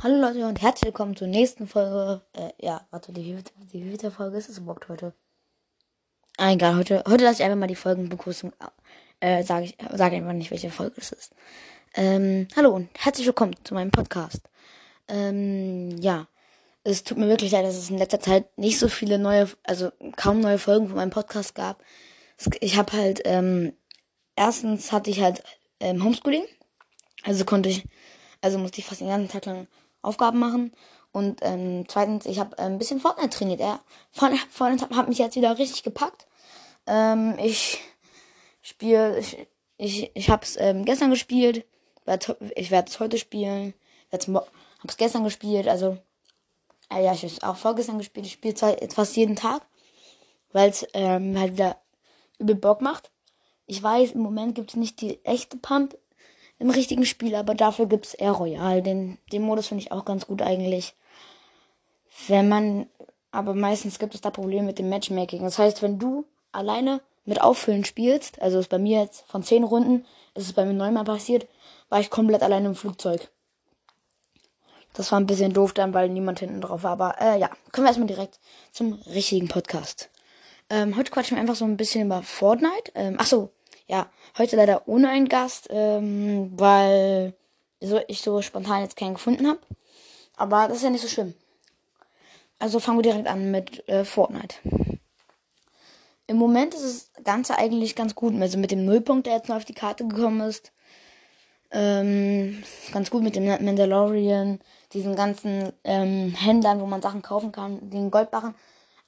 Hallo Leute und herzlich willkommen zur nächsten Folge. Äh, ja, warte, die wievielte, die wievielte Folge ist es überhaupt heute? Ah, egal, heute, heute lasse ich einfach mal die Folgenbegrüßung, äh, sage ich, sage einfach nicht, welche Folge es ist. Ähm, hallo und herzlich willkommen zu meinem Podcast. Ähm, ja, es tut mir wirklich leid, dass es in letzter Zeit nicht so viele neue, also kaum neue Folgen von meinem Podcast gab. Ich habe halt, ähm, erstens hatte ich halt ähm, Homeschooling, also konnte ich, also musste ich fast den ganzen Tag lang Aufgaben machen. Und ähm, zweitens, ich habe ein bisschen Fortnite trainiert. Ja. Fortnite hat, hat mich jetzt wieder richtig gepackt. Ähm, ich spiele, ich, ich, ich habe es ähm, gestern gespielt. Ich werde es heute spielen. Jetzt habe es gestern gespielt. Also, äh, ja, ich habe es auch vorgestern gespielt. Ich spiele es fast jeden Tag, weil es ähm, halt wieder übel Bock macht. Ich weiß, im Moment gibt es nicht die echte Pump im richtigen Spiel, aber dafür gibt's eher Royal. Den, den Modus finde ich auch ganz gut eigentlich. Wenn man, aber meistens gibt es da Probleme mit dem Matchmaking. Das heißt, wenn du alleine mit Auffüllen spielst, also ist bei mir jetzt von zehn Runden, ist es bei mir neunmal passiert, war ich komplett alleine im Flugzeug. Das war ein bisschen doof dann, weil niemand hinten drauf war. Aber äh, ja, kommen wir erstmal direkt zum richtigen Podcast. Ähm, heute quatschen wir einfach so ein bisschen über Fortnite. Ähm, ach so, ja, heute leider ohne einen Gast, ähm, weil ich so spontan jetzt keinen gefunden habe. Aber das ist ja nicht so schlimm. Also fangen wir direkt an mit äh, Fortnite. Im Moment ist das Ganze eigentlich ganz gut. Also mit dem Nullpunkt, der jetzt neu auf die Karte gekommen ist. Ähm, ganz gut mit dem Mandalorian, diesen ganzen ähm, Händlern, wo man Sachen kaufen kann, den Goldbarren.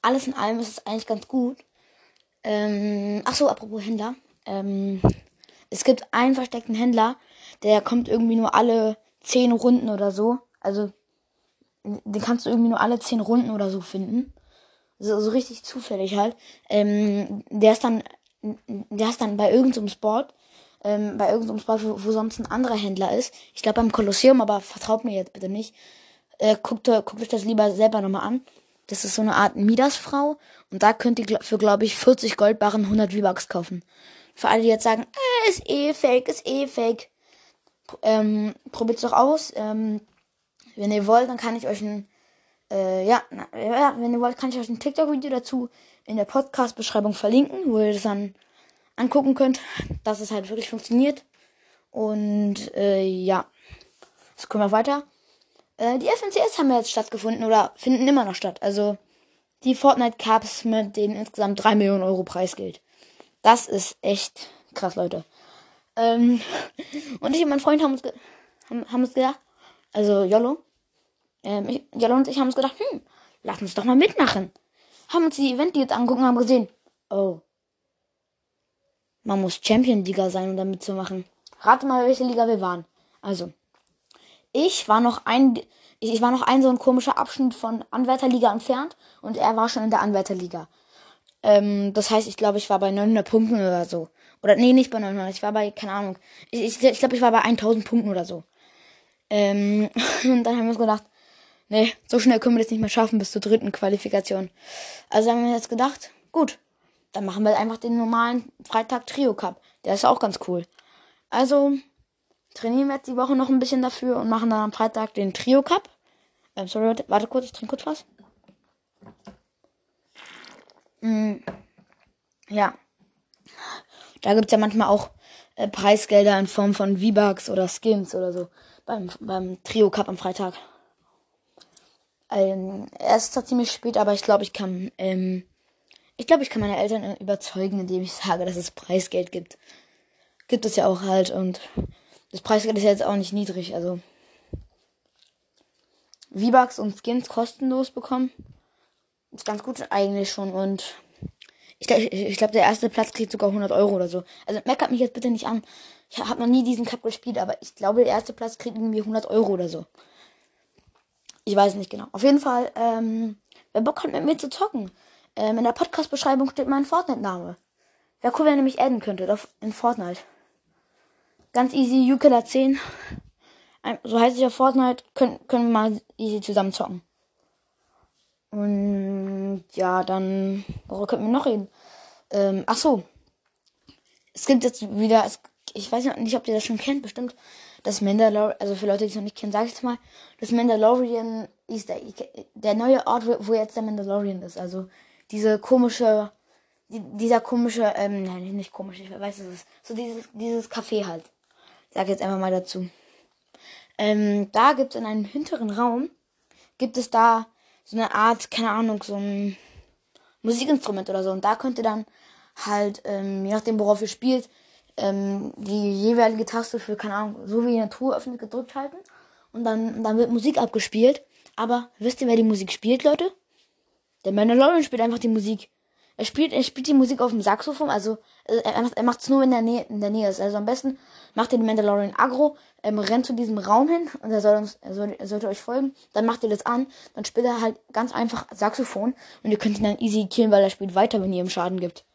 Alles in allem ist es eigentlich ganz gut. Ähm, ach so, apropos Händler. Ähm, es gibt einen versteckten Händler, der kommt irgendwie nur alle zehn Runden oder so. Also, den kannst du irgendwie nur alle zehn Runden oder so finden. So, so richtig zufällig halt. Ähm, der ist dann, der ist dann bei irgendeinem Sport, ähm, bei irgendeinem Sport, wo, wo, sonst ein anderer Händler ist. Ich glaube beim Kolosseum, aber vertraut mir jetzt bitte nicht. Äh, guckt, guckt euch das lieber selber nochmal an. Das ist so eine Art Midas-Frau. Und da könnt ihr für, glaube ich, 40 Goldbarren 100 V-Bucks kaufen. Für alle, die jetzt sagen, äh, ist eh fake, ist eh fake. Ähm, probiert's doch aus. Ähm, wenn ihr wollt, dann kann ich euch ein, äh, ja, na, ja, wenn ihr wollt, kann ich euch ein TikTok-Video dazu in der Podcast-Beschreibung verlinken, wo ihr das dann angucken könnt, dass es halt wirklich funktioniert. Und, äh, ja. Jetzt kommen wir weiter. Äh, die FNCS haben jetzt stattgefunden oder finden immer noch statt. Also, die Fortnite Cups mit den insgesamt 3 Millionen Euro Preisgeld. Das ist echt krass, Leute. Ähm, und ich und mein Freund haben uns, haben, haben uns gedacht, also Jollo, ähm, ich, Jollo und ich haben uns gedacht, hm, lass uns doch mal mitmachen. Haben uns die Event jetzt angucken haben gesehen, oh, man muss Champion-Liga sein, um da mitzumachen. Rate mal, welche Liga wir waren. Also, ich war noch ein, ich war noch ein so ein komischer Abschnitt von Anwärterliga entfernt und er war schon in der Anwärterliga. Ähm, das heißt, ich glaube, ich war bei 900 Punkten oder so. Oder nee, nicht bei 900. Ich war bei, keine Ahnung. Ich, ich, ich glaube, ich war bei 1000 Punkten oder so. Ähm, und dann haben wir uns gedacht, nee, so schnell können wir das nicht mehr schaffen bis zur dritten Qualifikation. Also haben wir jetzt gedacht, gut, dann machen wir einfach den normalen Freitag Trio Cup. Der ist auch ganz cool. Also trainieren wir jetzt die Woche noch ein bisschen dafür und machen dann am Freitag den Trio Cup. Ähm, sorry, warte kurz, ich trinke kurz was. Mm, ja. Da gibt es ja manchmal auch äh, Preisgelder in Form von V-Bucks oder Skins oder so. Beim, beim Trio Cup am Freitag. Ähm, er ist zwar ziemlich spät, aber ich glaube, ich kann, ähm, ich glaube, ich kann meine Eltern überzeugen, indem ich sage, dass es Preisgeld gibt. Gibt es ja auch halt und das Preisgeld ist ja jetzt auch nicht niedrig, also V-Bucks und Skins kostenlos bekommen. Ist ganz gut eigentlich schon und ich, ich, ich glaube, der erste Platz kriegt sogar 100 Euro oder so. Also meckert mich jetzt bitte nicht an. Ich habe noch nie diesen Cup gespielt, aber ich glaube, der erste Platz kriegt irgendwie 100 Euro oder so. Ich weiß nicht genau. Auf jeden Fall, ähm, wer Bock hat mit mir zu zocken, ähm, in der Podcast-Beschreibung steht mein Fortnite-Name. Wäre cool, wenn ihr mich adden könntet auf, in Fortnite. Ganz easy, Ukela 10. So heißt ich auf Fortnite. Können, können wir mal easy zusammen zocken. Und ja, dann, worüber könnten wir noch reden? Ähm, ach so. Es gibt jetzt wieder, es, ich weiß nicht, ob ihr das schon kennt, bestimmt. das Mandalorian, also für Leute, die es noch nicht kennen, sage ich es mal, das Mandalorian ist der, der neue Ort, wo jetzt der Mandalorian ist. Also diese komische, die, dieser komische, ähm, nein, nicht komisch, ich weiß es ist. So dieses, dieses Café halt. Ich sag jetzt einfach mal dazu. Ähm, da gibt es in einem hinteren Raum, gibt es da so eine Art, keine Ahnung, so ein Musikinstrument oder so. Und da könnt ihr dann halt, ähm, je nachdem, worauf ihr spielt, ähm, die jeweilige Taste für, keine Ahnung, so wie in der Truhe öffnet, gedrückt halten. Und dann, dann wird Musik abgespielt. Aber wisst ihr, wer die Musik spielt, Leute? Der Mandalorian spielt einfach die Musik. Er spielt, er spielt die Musik auf dem Saxophon, also äh, er, er macht es nur, wenn er Nähe, in der Nähe ist. Also am besten macht ihr den Mandalorian aggro, ähm, rennt zu diesem Raum hin und er soll uns, er, soll, er sollte euch folgen. Dann macht ihr das an, dann spielt er halt ganz einfach Saxophon und ihr könnt ihn dann easy killen, weil er spielt weiter, wenn ihr ihm Schaden gibt.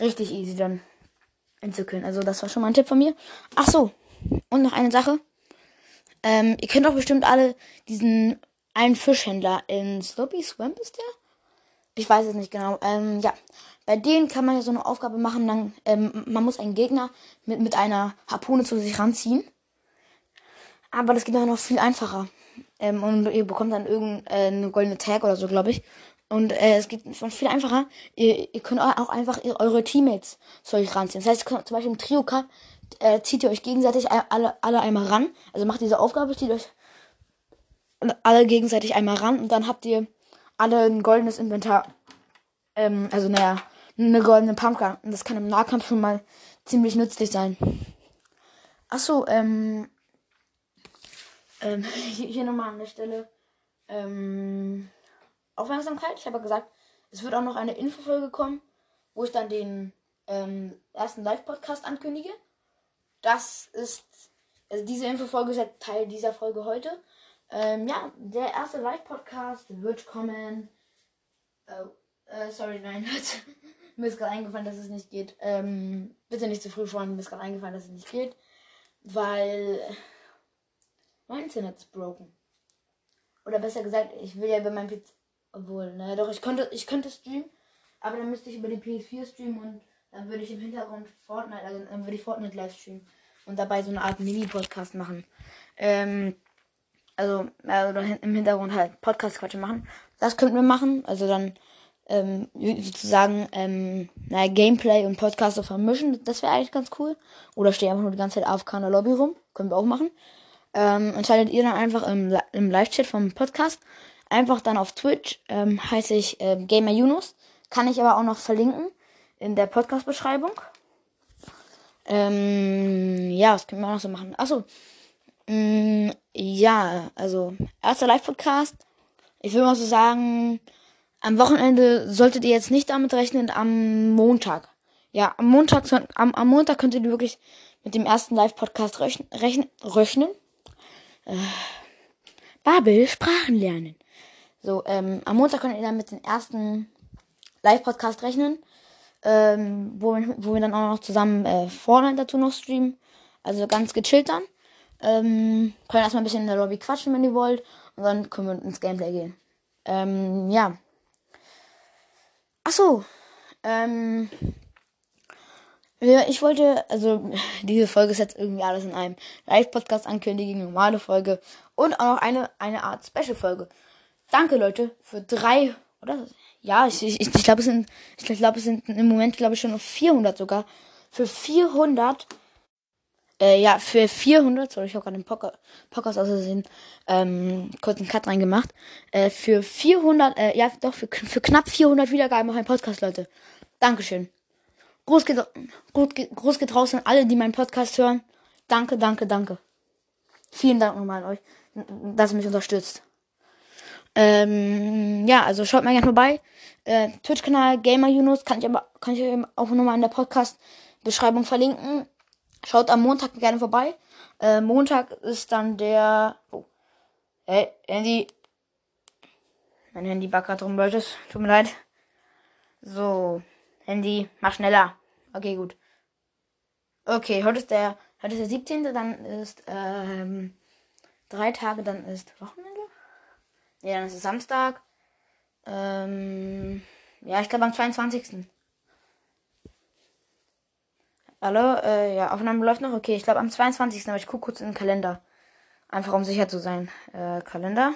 Richtig easy dann entzücken. Also das war schon mal ein Tipp von mir. Ach so, und noch eine Sache. Ähm, ihr kennt doch bestimmt alle diesen einen Fischhändler in Sloppy Swamp ist der? Ich weiß es nicht genau. Ähm, ja, bei denen kann man ja so eine Aufgabe machen. Dann, ähm, man muss einen Gegner mit, mit einer Harpune zu sich ranziehen. Aber das geht dann noch viel einfacher. Ähm, und ihr bekommt dann irgendeine äh, goldene Tag oder so, glaube ich. Und äh, es geht schon viel einfacher. Ihr, ihr könnt auch einfach eure Teammates zu euch ranziehen. Das heißt, zum Beispiel im Trio Cup äh, zieht ihr euch gegenseitig alle, alle einmal ran. Also macht diese Aufgabe, zieht euch alle gegenseitig einmal ran und dann habt ihr alle ein goldenes Inventar. Ähm, also naja, eine goldene Pumpkin. Und das kann im Nahkampf schon mal ziemlich nützlich sein. Achso, ähm, ähm, hier, hier nochmal an der Stelle. Ähm, Aufmerksamkeit. Ich habe ja gesagt, es wird auch noch eine Infofolge kommen, wo ich dann den ähm, ersten Live-Podcast ankündige. Das ist, also diese Infofolge ist ja Teil dieser Folge heute. Ähm, ja, der erste Live-Podcast wird kommen. Oh, äh, sorry, nein, mir ist gerade eingefallen, dass es nicht geht. Ähm, bitte nicht zu früh freuen, mir ist gerade eingefallen, dass es nicht geht. Weil mein Internet ist broken. Oder besser gesagt, ich will ja über mein PC obwohl, naja, doch, ich könnte, ich könnte streamen, aber dann müsste ich über die PS4 streamen und dann würde ich im Hintergrund Fortnite, also dann würde ich Fortnite live streamen und dabei so eine Art Mini-Podcast machen. Ähm, also, also im Hintergrund halt Podcast-Quatsch machen. Das könnten wir machen. Also dann ähm, sozusagen ähm, naja, Gameplay und Podcast so vermischen. Das wäre eigentlich ganz cool. Oder stehe einfach nur die ganze Zeit AFK in der Lobby rum. Können wir auch machen. Ähm, entscheidet ihr dann einfach im, im Live-Chat vom Podcast. Einfach dann auf Twitch ähm, heiße ich äh, Gamer Yunus. Kann ich aber auch noch verlinken in der Podcast-Beschreibung. Ähm, ja, was können wir noch so machen? Achso. Mm, ja, also erster Live-Podcast. Ich will mal so sagen, am Wochenende solltet ihr jetzt nicht damit rechnen, am Montag. Ja, am Montag, am, am Montag könnt ihr wirklich mit dem ersten Live-Podcast rechnen. rechnen. Äh, Babel, Sprachen lernen. So, ähm, am Montag könnt ihr dann mit dem ersten Live-Podcast rechnen, ähm, wo, wo wir dann auch noch zusammen äh, Fortnite dazu noch streamen. Also ganz gechillt dann. Ähm, können erstmal ein bisschen in der Lobby quatschen, wenn ihr wollt. Und dann können wir ins Gameplay gehen. Ähm, ja. Achso. Ähm, ja, ich wollte, also diese Folge ist jetzt irgendwie alles in einem Live-Podcast ankündigen, normale Folge und auch noch eine, eine Art Special-Folge. Danke, Leute, für drei, oder? Ja, ich, ich, ich glaube, es sind, ich glaube, es sind im Moment, glaube ich, schon auf 400 sogar. Für 400, äh, ja, für 400, sorry, ich habe gerade den Podcast aus Versehen, ähm, kurz einen Cut reingemacht. Äh, für 400, äh, ja, doch, für, für knapp 400 Wiedergaben auf meinem Podcast, Leute. Dankeschön. Groß geht, groß, groß geht raus an alle, die meinen Podcast hören. Danke, danke, danke. Vielen Dank nochmal an euch, dass ihr mich unterstützt. Ähm, ja, also schaut mal gerne vorbei. Äh, Twitch-Kanal Gamer Yunus kann ich aber kann ich auch nochmal in der Podcast-Beschreibung verlinken. Schaut am Montag gerne vorbei. Äh, Montag ist dann der. Oh. Hey, Handy. Mein Handy backt gerade rum, Leute. Tut mir leid. So. Handy, mach schneller. Okay, gut. Okay, heute ist der. Heute ist der 17. Dann ist ähm, drei Tage, dann ist Wochenende. Ja, dann ist es Samstag. Ähm, ja, ich glaube am 22. Hallo, äh, ja, Aufnahme läuft noch. Okay, ich glaube am 22. Aber ich gucke kurz in den Kalender. Einfach um sicher zu sein. Äh, Kalender.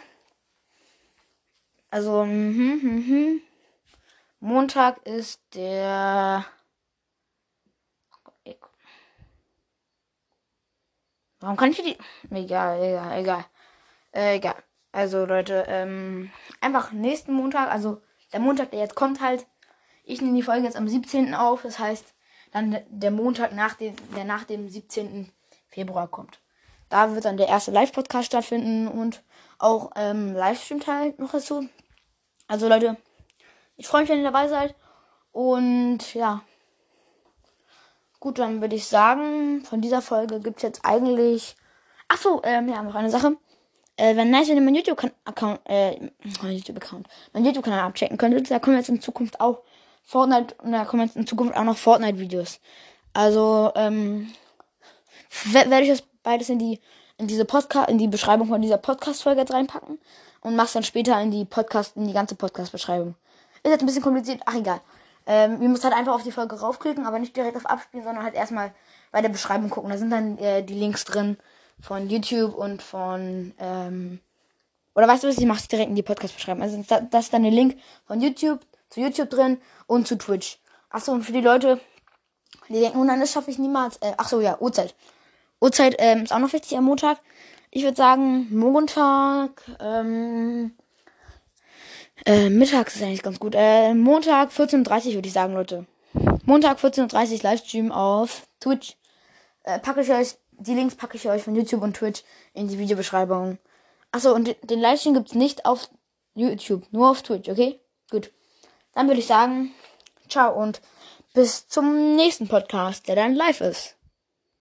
Also, mhm, mhm. Montag ist der. Warum kann ich die. Egal, egal, egal. Äh, egal. Also, Leute, ähm, einfach nächsten Montag, also der Montag, der jetzt kommt halt. Ich nehme die Folge jetzt am 17. auf. Das heißt, dann der Montag nach dem, der nach dem 17. Februar kommt. Da wird dann der erste Live-Podcast stattfinden und auch ähm, Livestream-Teil noch dazu. Also Leute, ich freue mich, wenn ihr dabei seid. Und ja. Gut, dann würde ich sagen, von dieser Folge gibt es jetzt eigentlich. Ach so, ähm, ja, noch eine Sache. Äh, wenn nice, wenn ihr meinen YouTube-Account, äh, YouTube-Account, mein YouTube-Kanal abchecken könntet, da kommen jetzt in Zukunft auch Fortnite, und da kommen jetzt in Zukunft auch noch Fortnite-Videos. Also, ähm, werde ich das beides in die, in diese Podcast, in die Beschreibung von dieser Podcast-Folge jetzt reinpacken und mach's dann später in die Podcast, in die ganze Podcast-Beschreibung. Ist jetzt ein bisschen kompliziert, ach egal. Ähm, ihr müsst halt einfach auf die Folge raufklicken, aber nicht direkt auf Abspielen, sondern halt erstmal bei der Beschreibung gucken. Da sind dann äh, die Links drin von YouTube und von, ähm, oder weißt du was, ich mach's direkt in die Podcast-Beschreibung. Also da, das ist dann der Link von YouTube zu YouTube drin und zu Twitch. Achso, und für die Leute, die denken, oh nein, das schaffe ich niemals. Äh, achso, ja, Uhrzeit. Uhrzeit ähm, ist auch noch wichtig am Montag. Ich würde sagen, Montag, ähm, äh, mittags ist eigentlich ganz gut. Äh, Montag 14.30 würde ich sagen, Leute. Montag 14.30 Livestream auf Twitch. Äh, packe ich euch, die Links packe ich euch von YouTube und Twitch in die Videobeschreibung. Achso, und den Livestream gibt's nicht auf YouTube, nur auf Twitch, okay? Gut. Dann würde ich sagen, ciao und bis zum nächsten Podcast, der dann live ist.